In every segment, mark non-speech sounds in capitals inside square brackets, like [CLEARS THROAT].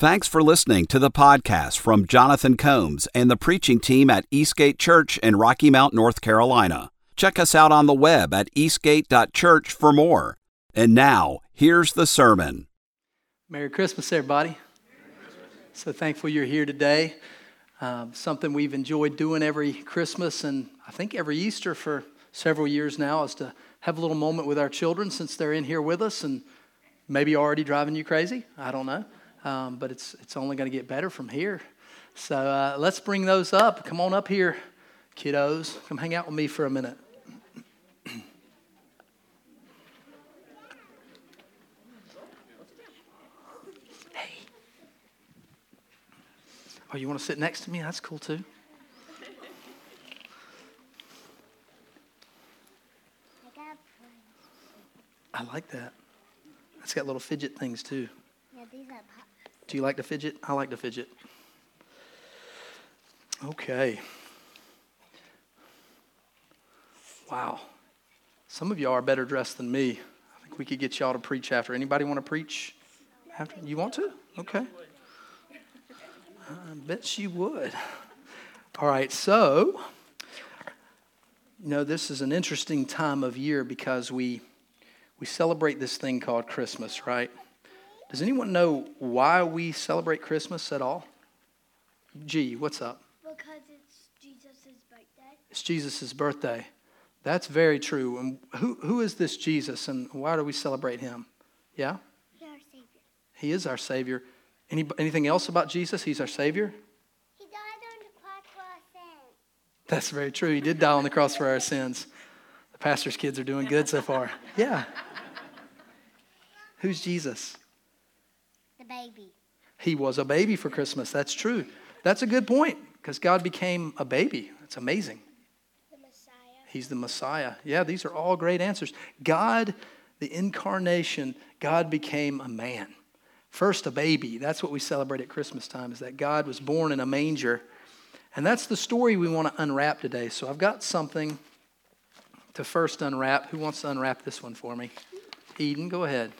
Thanks for listening to the podcast from Jonathan Combs and the preaching team at Eastgate Church in Rocky Mount, North Carolina. Check us out on the web at eastgate.church for more. And now, here's the sermon. Merry Christmas, everybody. So thankful you're here today. Um, something we've enjoyed doing every Christmas and I think every Easter for several years now is to have a little moment with our children since they're in here with us and maybe already driving you crazy. I don't know um, but it's, it's only going to get better from here. So uh, let's bring those up. Come on up here, kiddos. Come hang out with me for a minute. hey. Oh, you want to sit next to me? That's cool too. I like that. It's got little fidget things too. Do you like to fidget? I like to fidget. Okay. Wow. Some of y'all are better dressed than me. I think we could get y'all to preach after. Anybody want to preach after? You want to? Okay. I bet she would. All right, so, you know, this is an interesting time of year because we we celebrate this thing called Christmas, right? Does anyone know why we celebrate Christmas at all? Gee, what's up? Because it's Jesus' birthday. It's Jesus' birthday. That's very true. And who, who is this Jesus and why do we celebrate him? Yeah? He's our Savior. He is our Savior. Any, anything else about Jesus? He's our Savior? He died on the cross for our sins. That's very true. He did die on the cross for our sins. The pastor's kids are doing good so far. Yeah. Who's Jesus? He was a baby for Christmas. That's true. That's a good point because God became a baby. It's amazing. The He's the Messiah. Yeah, these are all great answers. God, the incarnation, God became a man. First, a baby. That's what we celebrate at Christmas time, is that God was born in a manger. And that's the story we want to unwrap today. So I've got something to first unwrap. Who wants to unwrap this one for me? Eden, go ahead.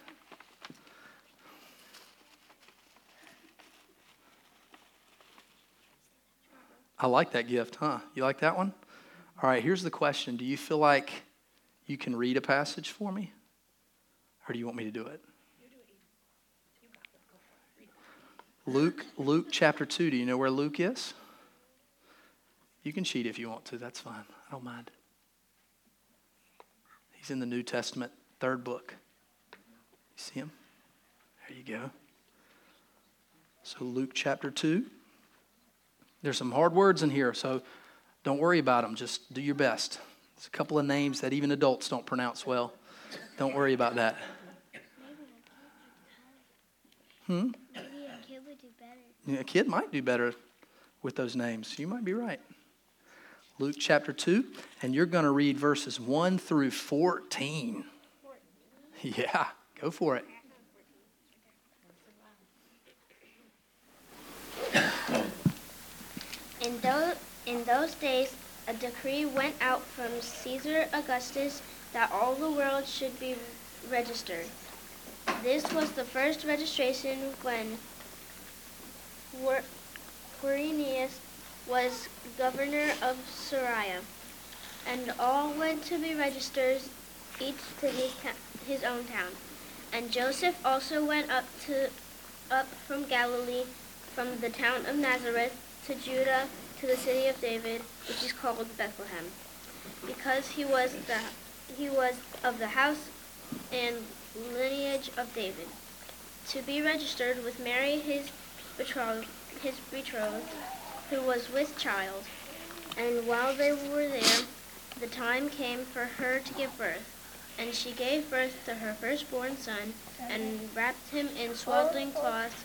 I like that gift, huh? You like that one? All right, here's the question Do you feel like you can read a passage for me? Or do you want me to do it? Luke, Luke chapter 2. Do you know where Luke is? You can cheat if you want to. That's fine. I don't mind. He's in the New Testament, third book. You see him? There you go. So, Luke chapter 2. There's some hard words in here, so don't worry about them. Just do your best. There's a couple of names that even adults don't pronounce well. Don't worry about that. Hmm? A kid might do better with those names. You might be right. Luke chapter 2, and you're going to read verses 1 through 14. Yeah, go for it. In those, in those days, a decree went out from Caesar Augustus that all the world should be registered. This was the first registration when Quirinius was governor of Syria, and all went to be registered, each to his, ta- his own town. And Joseph also went up to up from Galilee, from the town of Nazareth to Judah, to the city of David, which is called Bethlehem, because he was the he was of the house and lineage of David, to be registered with Mary his betrothed, his betrothed, who was with child. And while they were there, the time came for her to give birth. And she gave birth to her firstborn son, and wrapped him in swaddling cloths,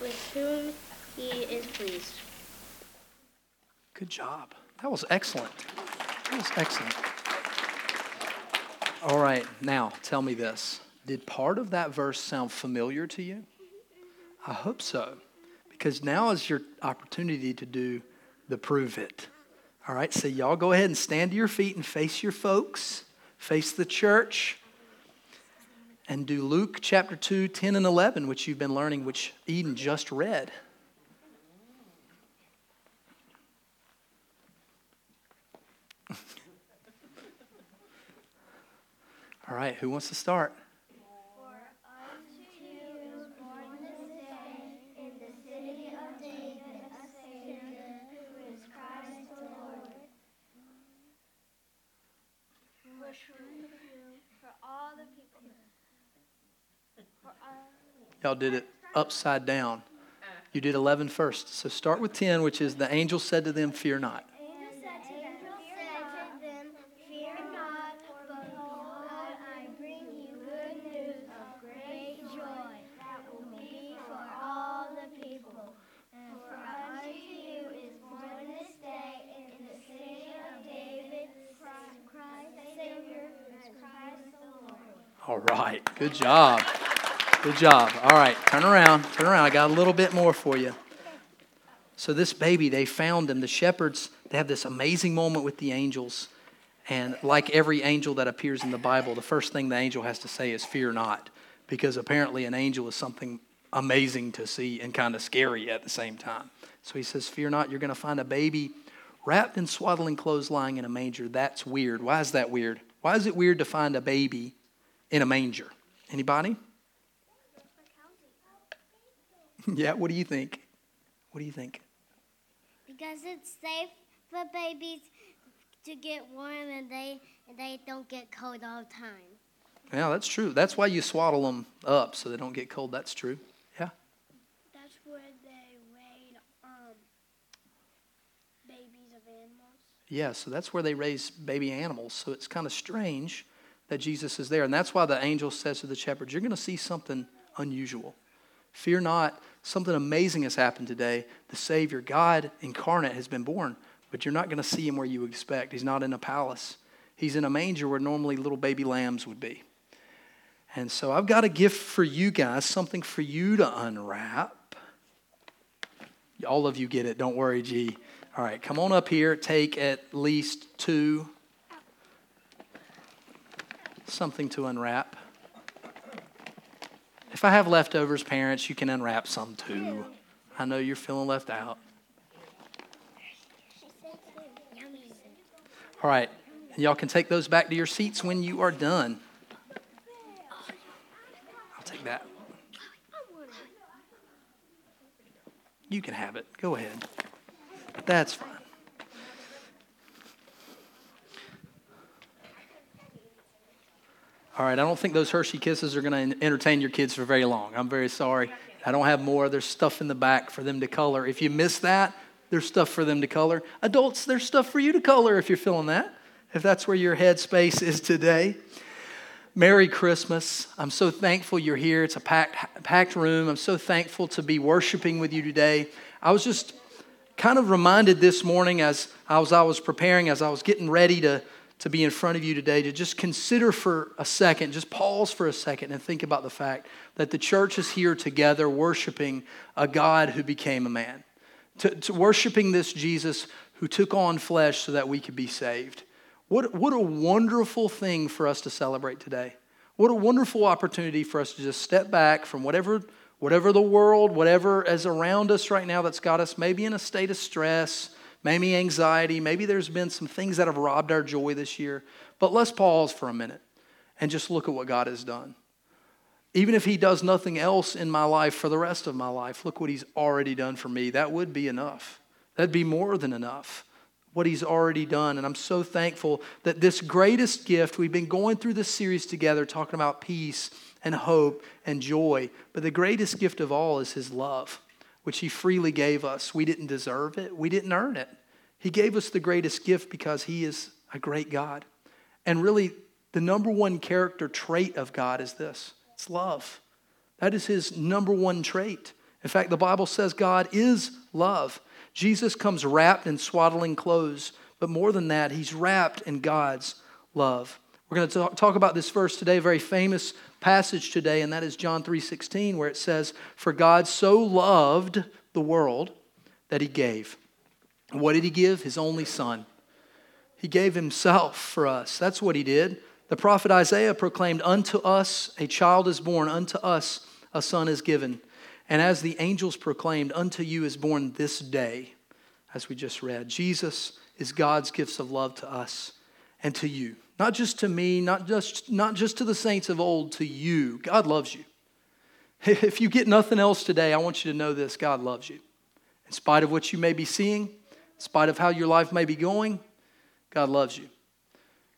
with whom he is pleased. Good job. That was excellent. That was excellent. All right, now tell me this. Did part of that verse sound familiar to you? I hope so, because now is your opportunity to do the prove it. All right, so y'all go ahead and stand to your feet and face your folks, face the church, and do Luke chapter 2, 10 and 11, which you've been learning, which Eden just read. [LAUGHS] All right, who wants to start? Y'all did it upside down. You did 11 first. So start with 10, which is the angel said to them, Fear not. All right. Good job. Good job. All right. Turn around. Turn around. I got a little bit more for you. So, this baby, they found him. The shepherds, they have this amazing moment with the angels. And like every angel that appears in the Bible, the first thing the angel has to say is, Fear not. Because apparently, an angel is something amazing to see and kind of scary at the same time. So, he says, Fear not. You're going to find a baby wrapped in swaddling clothes lying in a manger. That's weird. Why is that weird? Why is it weird to find a baby in a manger? Anybody? [LAUGHS] yeah, what do you think? What do you think? Because it's safe for babies to get warm and they and they don't get cold all the time. Yeah, that's true. That's why you swaddle them up so they don't get cold. That's true. Yeah. That's where they raise um, babies of animals. Yeah, so that's where they raise baby animals. So it's kind of strange that Jesus is there. And that's why the angel says to the shepherds, You're going to see something unusual. Fear not, something amazing has happened today. The Savior, God incarnate, has been born, but you're not going to see him where you expect. He's not in a palace, he's in a manger where normally little baby lambs would be. And so I've got a gift for you guys, something for you to unwrap. All of you get it, don't worry, G. All right, come on up here. Take at least two. Something to unwrap. If I have leftovers, parents, you can unwrap some too. I know you're feeling left out. All right, y'all can take those back to your seats when you are done. I'll take that. You can have it. Go ahead. That's fine. All right, I don't think those Hershey Kisses are going to entertain your kids for very long. I'm very sorry. I don't have more. There's stuff in the back for them to color. If you miss that, there's stuff for them to color. Adults, there's stuff for you to color if you're feeling that, if that's where your headspace is today. Merry Christmas. I'm so thankful you're here. It's a packed, packed room. I'm so thankful to be worshiping with you today. I was just kind of reminded this morning as I was, I was preparing, as I was getting ready to to be in front of you today to just consider for a second, just pause for a second and think about the fact that the church is here together worshiping a God who became a man, to, to worshiping this Jesus who took on flesh so that we could be saved. What, what a wonderful thing for us to celebrate today. What a wonderful opportunity for us to just step back from whatever, whatever the world, whatever is around us right now that's got us maybe in a state of stress maybe anxiety, maybe there's been some things that have robbed our joy this year. But let's pause for a minute and just look at what God has done. even if he does nothing else in my life for the rest of my life, look what he's already done for me. That would be enough. That'd be more than enough. What he's already done. And I'm so thankful that this greatest gift, we've been going through this series together talking about peace and hope and joy. But the greatest gift of all is his love, which he freely gave us. We didn't deserve it, we didn't earn it. He gave us the greatest gift because he is a great God. And really, the number one character trait of God is this it's love. That is his number one trait. In fact, the Bible says God is love. Jesus comes wrapped in swaddling clothes, but more than that, he's wrapped in God's love. We're going to talk about this verse today, a very famous passage today, and that is John 3:16, where it says, For God so loved the world that he gave. what did he give? His only son. He gave himself for us. That's what he did. The prophet Isaiah proclaimed, Unto us a child is born, unto us a son is given. And as the angels proclaimed, Unto you is born this day, as we just read. Jesus is God's gifts of love to us and to you. Not just to me, not just, not just to the saints of old, to you. God loves you. [LAUGHS] If you get nothing else today, I want you to know this God loves you. In spite of what you may be seeing, in spite of how your life may be going, God loves you.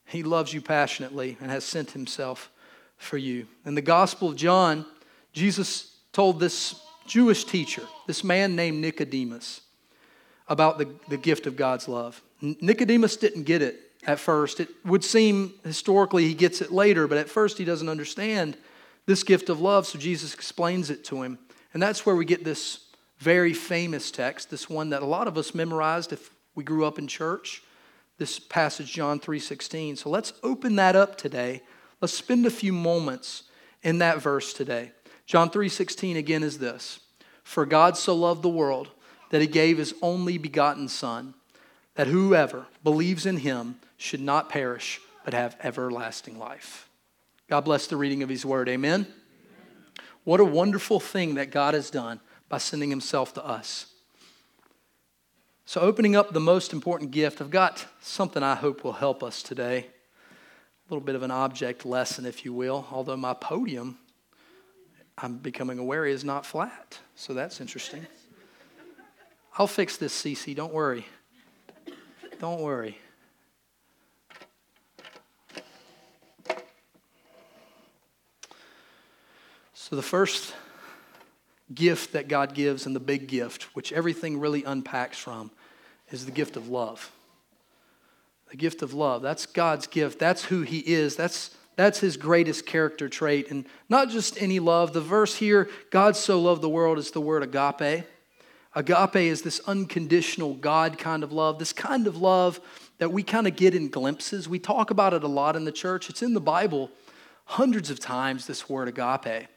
He loves you passionately and has sent himself for you. In the Gospel of John, Jesus told this Jewish teacher, this man named Nicodemus, about the, the gift of God's love. Nicodemus didn't get it at first. It would seem historically he gets it later, but at first he doesn't understand this gift of love, so Jesus explains it to him. And that's where we get this very famous text, this one that a lot of us memorized if we grew up in church this passage John 3:16. So let's open that up today. Let's spend a few moments in that verse today. John 3:16 again is this. For God so loved the world that he gave his only begotten son that whoever believes in him should not perish but have everlasting life. God bless the reading of his word. Amen. Amen. What a wonderful thing that God has done by sending himself to us. So, opening up the most important gift, I've got something I hope will help us today. A little bit of an object lesson, if you will, although my podium, I'm becoming aware, is not flat. So, that's interesting. I'll fix this, Cece. Don't worry. Don't worry. So, the first gift that God gives and the big gift, which everything really unpacks from, is the gift of love. The gift of love. That's God's gift. That's who He is. That's, that's His greatest character trait. And not just any love. The verse here, God so loved the world, is the word agape. Agape is this unconditional God kind of love, this kind of love that we kind of get in glimpses. We talk about it a lot in the church. It's in the Bible hundreds of times, this word agape.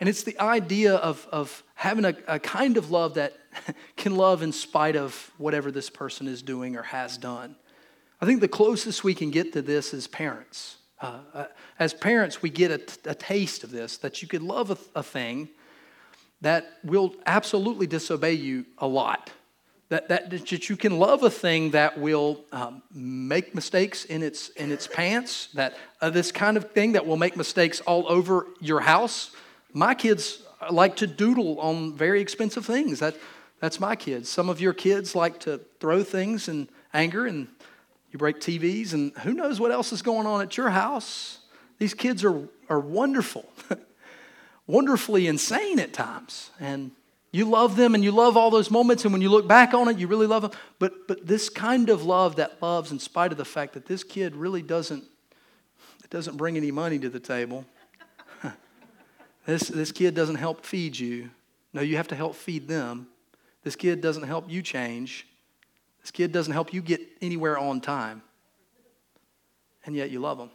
And it's the idea of, of having a, a kind of love that [LAUGHS] can love in spite of whatever this person is doing or has done. I think the closest we can get to this is parents. Uh, uh, as parents, we get a, a, taste of this that you could love a, a thing that will absolutely disobey you a lot. That, that, that you can love a thing that will um, make mistakes in its, in its pants, that uh, this kind of thing that will make mistakes all over your house. My kids like to doodle on very expensive things. That, that's my kids. Some of your kids like to throw things in anger and you break TVs, and who knows what else is going on at your house. These kids are, are wonderful, [LAUGHS] wonderfully insane at times. And you love them and you love all those moments, and when you look back on it, you really love them. But, but this kind of love that loves in spite of the fact that this kid really doesn't, it doesn't bring any money to the table. [LAUGHS] this, this kid doesn't help feed you. No, you have to help feed them. This kid doesn't help you change. This kid doesn't help you get anywhere on time. And yet you love them.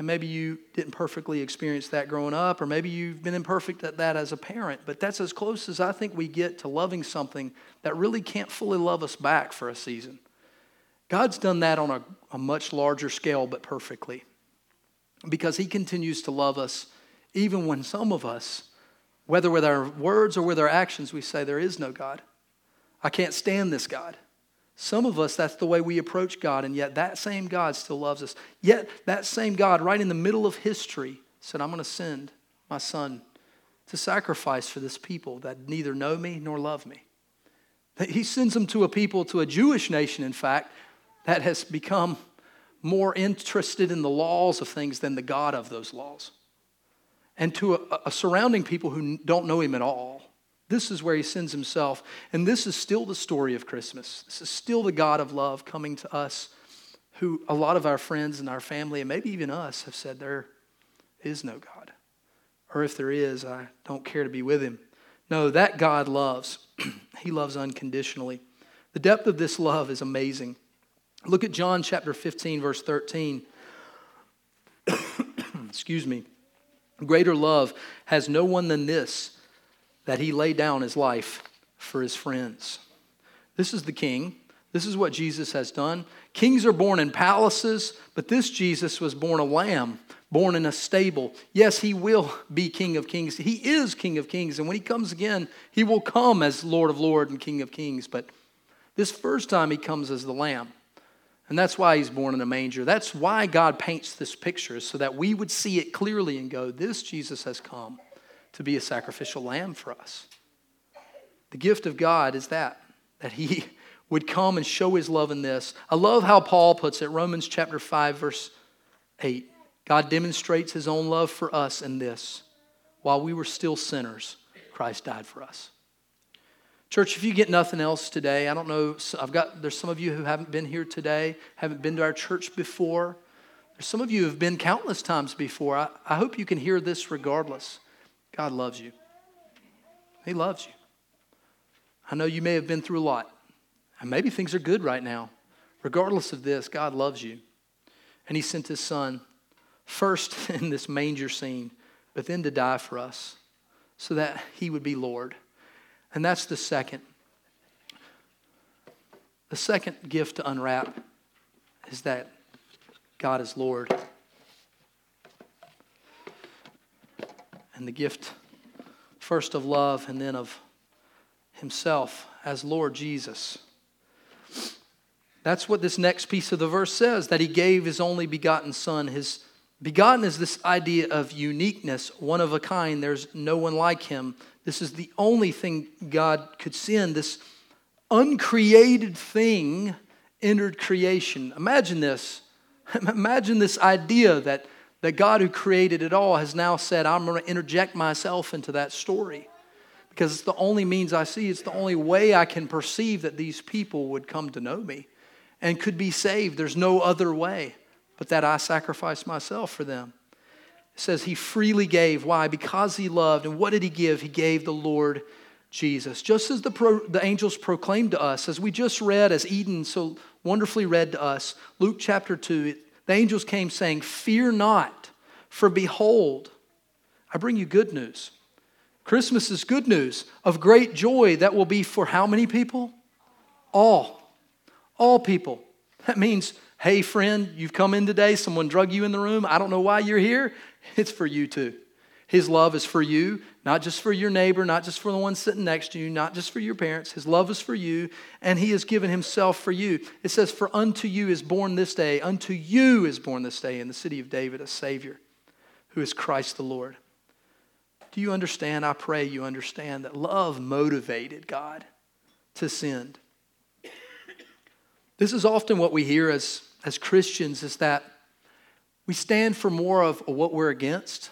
And maybe you didn't perfectly experience that growing up, or maybe you've been imperfect at that as a parent, but that's as close as I think we get to loving something that really can't fully love us back for a season. God's done that on a, a much larger scale, but perfectly. Because He continues to love us even when some of us whether with our words or with our actions, we say, There is no God. I can't stand this God. Some of us, that's the way we approach God, and yet that same God still loves us. Yet that same God, right in the middle of history, said, I'm going to send my son to sacrifice for this people that neither know me nor love me. He sends them to a people, to a Jewish nation, in fact, that has become more interested in the laws of things than the God of those laws. And to a, a surrounding people who don't know him at all. This is where he sends himself. And this is still the story of Christmas. This is still the God of love coming to us, who a lot of our friends and our family, and maybe even us, have said there is no God. Or if there is, I don't care to be with him. No, that God loves. [CLEARS THROAT] he loves unconditionally. The depth of this love is amazing. Look at John chapter 15, verse 13. [CLEARS THROAT] Excuse me. Greater love has no one than this, that he lay down his life for his friends. This is the king. This is what Jesus has done. Kings are born in palaces, but this Jesus was born a lamb, born in a stable. Yes, he will be King of Kings. He is King of Kings. And when he comes again, he will come as Lord of Lords and King of Kings. But this first time, he comes as the lamb. And that's why he's born in a manger. That's why God paints this picture, so that we would see it clearly and go, This Jesus has come to be a sacrificial lamb for us. The gift of God is that, that he [LAUGHS] would come and show his love in this. I love how Paul puts it, Romans chapter 5, verse 8. God demonstrates his own love for us in this. While we were still sinners, Christ died for us. Church, if you get nothing else today, I don't know, I've got, there's some of you who haven't been here today, haven't been to our church before. There's some of you who have been countless times before. I, I hope you can hear this regardless. God loves you. He loves you. I know you may have been through a lot, and maybe things are good right now. Regardless of this, God loves you. And He sent His Son first [LAUGHS] in this manger scene, but then to die for us so that He would be Lord. And that's the second. The second gift to unwrap is that God is Lord. And the gift, first of love and then of Himself as Lord Jesus. That's what this next piece of the verse says that He gave His only begotten Son. His begotten is this idea of uniqueness, one of a kind. There's no one like Him. This is the only thing God could send. This uncreated thing entered creation. Imagine this. [LAUGHS] Imagine this idea that, that God who created it all has now said, I'm going to interject myself into that story. Because it's the only means I see, it's the only way I can perceive that these people would come to know me and could be saved. There's no other way but that I sacrifice myself for them says he freely gave. Why? Because he loved. And what did he give? He gave the Lord Jesus. Just as the, pro, the angels proclaimed to us, as we just read, as Eden so wonderfully read to us, Luke chapter 2, the angels came saying, Fear not, for behold, I bring you good news. Christmas is good news of great joy that will be for how many people? All. All people. That means, hey, friend, you've come in today, someone drug you in the room. I don't know why you're here. [LAUGHS] It's for you too. His love is for you, not just for your neighbor, not just for the one sitting next to you, not just for your parents. His love is for you, and He has given Himself for you. It says, For unto you is born this day, unto you is born this day in the city of David a Savior, who is Christ the Lord. Do you understand? I pray you understand that love motivated God to send. This is often what we hear as, as Christians is that we stand for more of what we're against.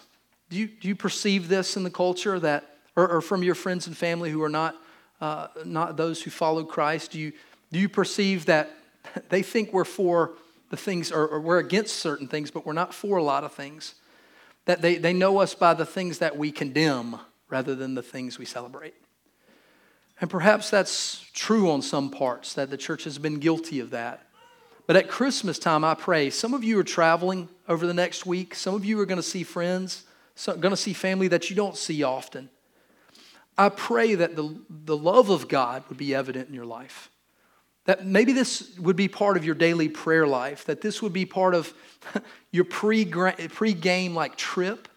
Do you, do you perceive this in the culture that, or, or from your friends and family who are not, uh, not those who follow Christ? Do you, do you perceive that [LAUGHS] they think we're for the things, or, or we're against certain things, but we're not for a lot of things? That they, they know us by the things that we condemn rather than the things we celebrate. And perhaps that's true on some parts, that the church has been guilty of that. But at Christmas time, I pray, some of you are traveling over the next week. Some of you are going to see friends, going to see family that you don't see often. I pray that the, the love of God would be evident in your life. That maybe this would be part of your daily prayer life, that this would be part of [LAUGHS] your pre game like trip.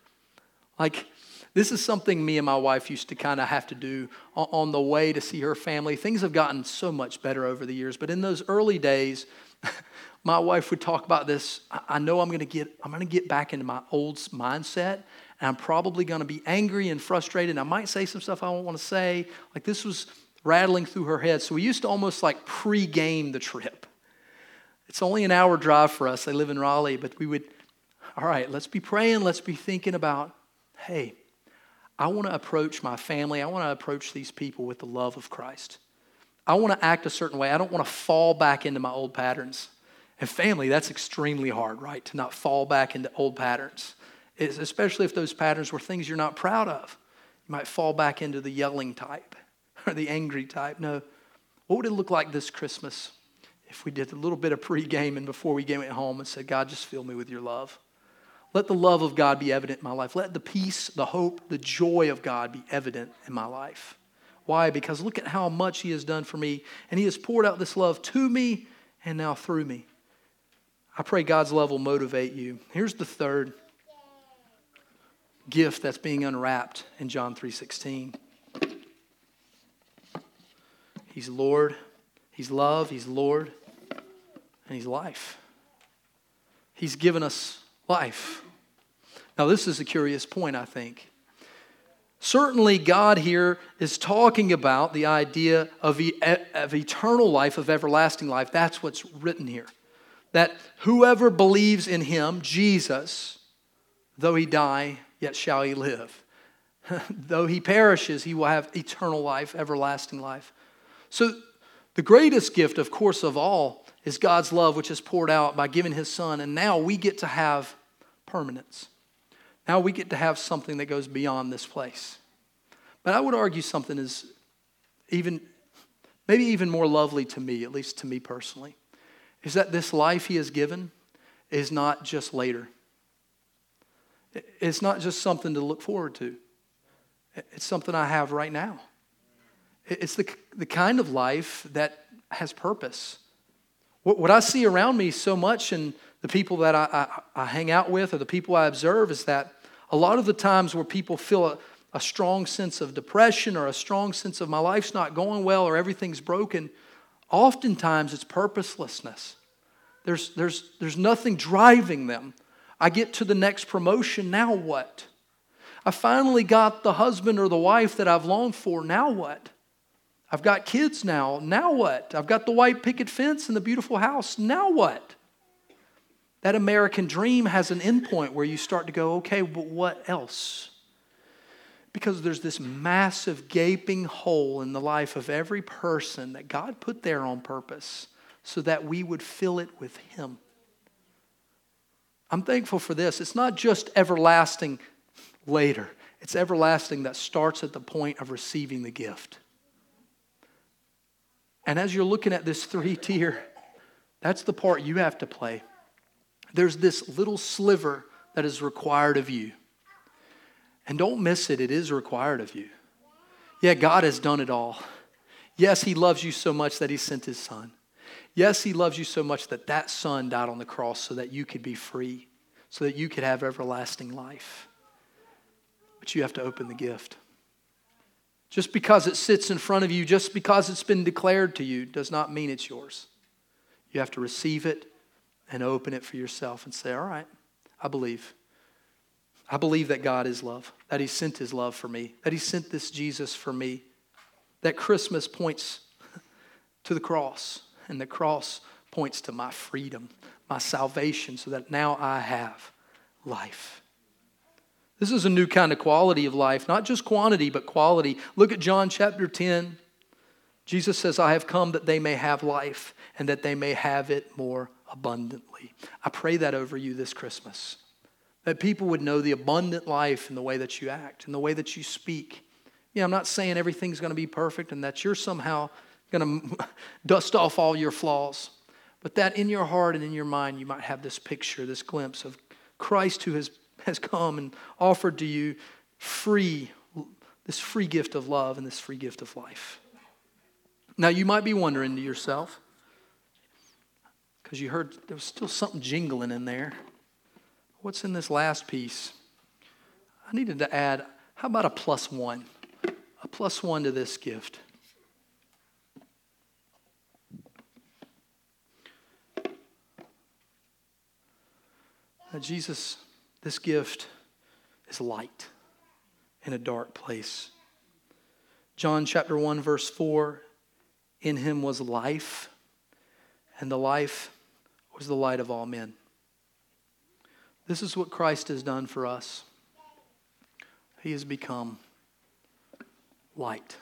Like, this is something me and my wife used to kind of have to do on the way to see her family. Things have gotten so much better over the years, but in those early days, [LAUGHS] my wife would talk about this. I know I'm going to get I'm going to get back into my old mindset, and I'm probably going to be angry and frustrated. I might say some stuff I don't want to say. Like this was rattling through her head. So we used to almost like pre-game the trip. It's only an hour drive for us. They live in Raleigh, but we would, all right, let's be praying. Let's be thinking about, hey, I want to approach my family. I want to approach these people with the love of Christ. I want to act a certain way. I don't want to fall back into my old patterns. And family, that's extremely hard, right? To not fall back into old patterns, especially if those patterns were things you're not proud of. You might fall back into the yelling type [LAUGHS] or the angry type. No. What would it look like this Christmas if we did a little bit of pre-gaming before we went home and said, God, just fill me with your love? Let the love of God be evident in my life. Let the peace, the hope, the joy of God be evident in my life. Why? Because look at how much He has done for me. And He has poured out this love to me and now through me. I pray God's love will motivate you. Here's the third gift that's being unwrapped in John 3:16. He's Lord, he's love, he's Lord, and he's life. He's given us life. Now this is a curious point, I think. Certainly, God here is talking about the idea of, e- of eternal life, of everlasting life. That's what's written here. That whoever believes in him, Jesus, though he die, yet shall he live. [LAUGHS] though he perishes, he will have eternal life, everlasting life. So, the greatest gift, of course, of all is God's love, which is poured out by giving his son. And now we get to have permanence. Now we get to have something that goes beyond this place. But I would argue something is even, maybe even more lovely to me, at least to me personally, is that this life he has given is not just later. It's not just something to look forward to. It's something I have right now. It's the, the kind of life that has purpose. What, what I see around me so much and the people that I, I, I, hang out with or the people I observe is that a lot of the times where people feel a, a strong sense of depression or a strong sense of my life's not going well or everything's broken, oftentimes it's purposelessness. There's, there's, there's nothing driving them. I get to the next promotion, now what? I finally got the husband or the wife that I've longed for, now what? I've got kids now, now what? I've got the white picket fence and the beautiful house, now what? That American dream has an endpoint where you start to go, okay, but what else? Because there's this massive gaping hole in the life of every person that God put there on purpose so that we would fill it with Him. I'm thankful for this. It's not just everlasting later, it's everlasting that starts at the point of receiving the gift. And as you're looking at this three tier, that's the part you have to play there's this little sliver that is required of you. And don't miss it, it is required of you. Yeah, God has done it all. Yes, He loves you so much that He sent His Son. Yes, He loves you so much that that Son died on the cross so that you could be free, so that you could have everlasting life. But you have to open the gift. Just because it sits in front of you, just because it's been declared to you, does not mean it's yours. You have to receive it and open it for yourself and say, All right, I believe. I believe that God is love, that He sent His love for me, that He sent this Jesus for me. That Christmas points [LAUGHS] to the cross, and the cross points to my freedom, my salvation, so that now I have life. This is a new kind of quality of life, not just quantity, but quality. Look at John chapter 10. Jesus says, I have come that they may have life and that they may have it more abundantly. I pray that over you this Christmas. That people would know the abundant life in the way that you act, in the way that you speak. Yeah, I'm not saying everything's going to be perfect and that you're somehow going [LAUGHS] to dust off all your flaws, but that in your heart and in your mind you might have this picture, this glimpse of Christ who has, [LAUGHS] has come and offered to you free, this free gift of love and this free gift of life. Now, you might be wondering to yourself, because you heard there was still something jingling in there. What's in this last piece? I needed to add, how about a plus one? A plus one to this gift. Jesus, this gift is light in a dark place. John chapter 1, verse 4 In him was life, and the life was the light of all men. This is what Christ has done for us. He has become light.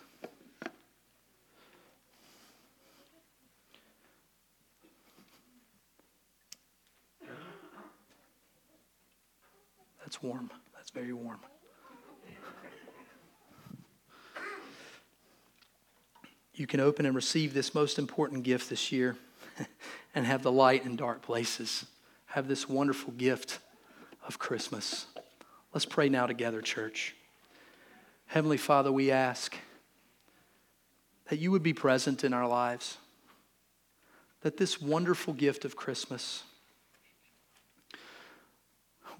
That's warm. That's very warm. You can open and receive this most important gift this year [LAUGHS] and have the light in dark places. Have this wonderful gift of Christmas. Let's pray now together, church. Heavenly Father, we ask that you would be present in our lives, that this wonderful gift of Christmas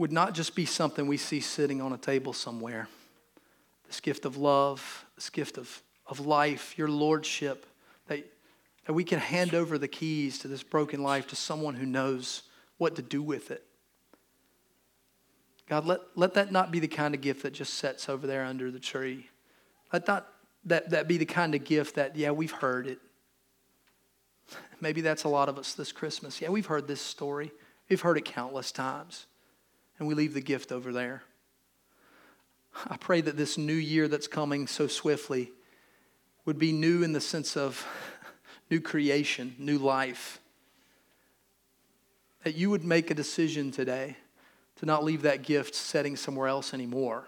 would not just be something we see sitting on a table somewhere. This gift of love, this gift of, of life, your lordship, that, that we can hand over the keys to this broken life to someone who knows what to do with it. God, let, let that not be the kind of gift that just sits over there under the tree. Let not that, that be the kind of gift that, yeah, we've heard it. [LAUGHS] Maybe that's a lot of us this Christmas. Yeah, we've heard this story. We've heard it countless times. And we leave the gift over there. I pray that this new year that's coming so swiftly would be new in the sense of [LAUGHS] new creation, new life. That you would make a decision today to not leave that gift setting somewhere else anymore.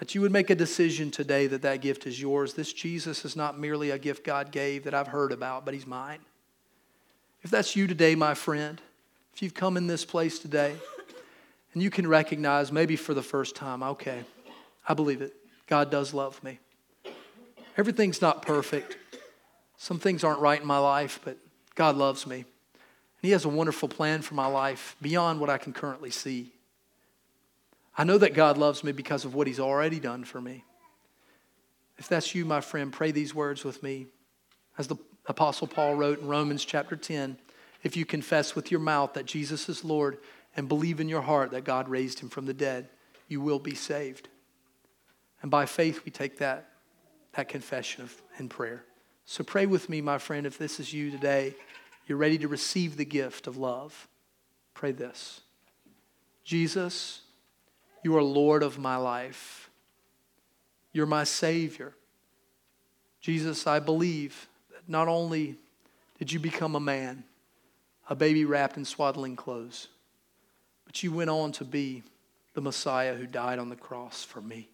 That you would make a decision today that that gift is yours. This Jesus is not merely a gift God gave that I've heard about, but He's mine. If that's you today, my friend, if you've come in this place today and you can recognize, maybe for the first time, okay, I believe it. God does love me. Everything's not perfect. Some things aren't right in my life, but God loves me. And He has a wonderful plan for my life beyond what I can currently see. I know that God loves me because of what He's already done for me. If that's you, my friend, pray these words with me. As the Apostle Paul wrote in Romans chapter 10 if you confess with your mouth that Jesus is Lord and believe in your heart that God raised Him from the dead, you will be saved. And by faith, we take that, that confession of, in prayer. So pray with me, my friend, if this is you today you're ready to receive the gift of love, pray this Jesus, you are Lord of my life. You're my Savior. Jesus, I believe that not only did you become a man, a baby wrapped in swaddling clothes, but you went on to be the Messiah who died on the cross for me.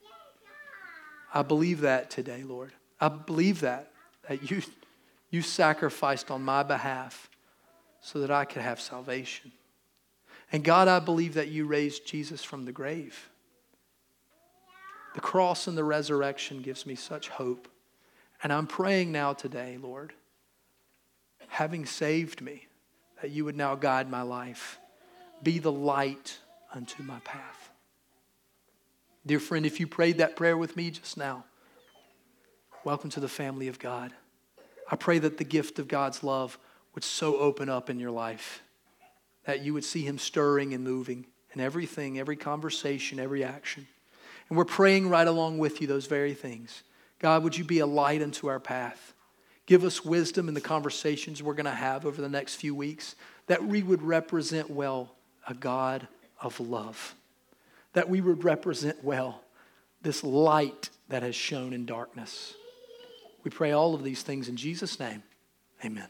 I believe that today, Lord. I believe that, that you you sacrificed on my behalf so that I could have salvation. And God, I believe that you raised Jesus from the grave. The cross and the resurrection gives me such hope. And I'm praying now today, Lord, having saved me, that you would now guide my life, be the light unto my path. Dear friend, if you prayed that prayer with me just now, welcome to the family of God. I pray that the gift of God's love would so open up in your life that you would see Him stirring and moving in everything, every conversation, every action. And we're praying right along with you those very things. God, would you be a light unto our path? Give us wisdom in the conversations we're going to have over the next few weeks, that we would represent well a God of love, that we would represent well this light that has shone in darkness. We pray all of these things in Jesus' name. Amen.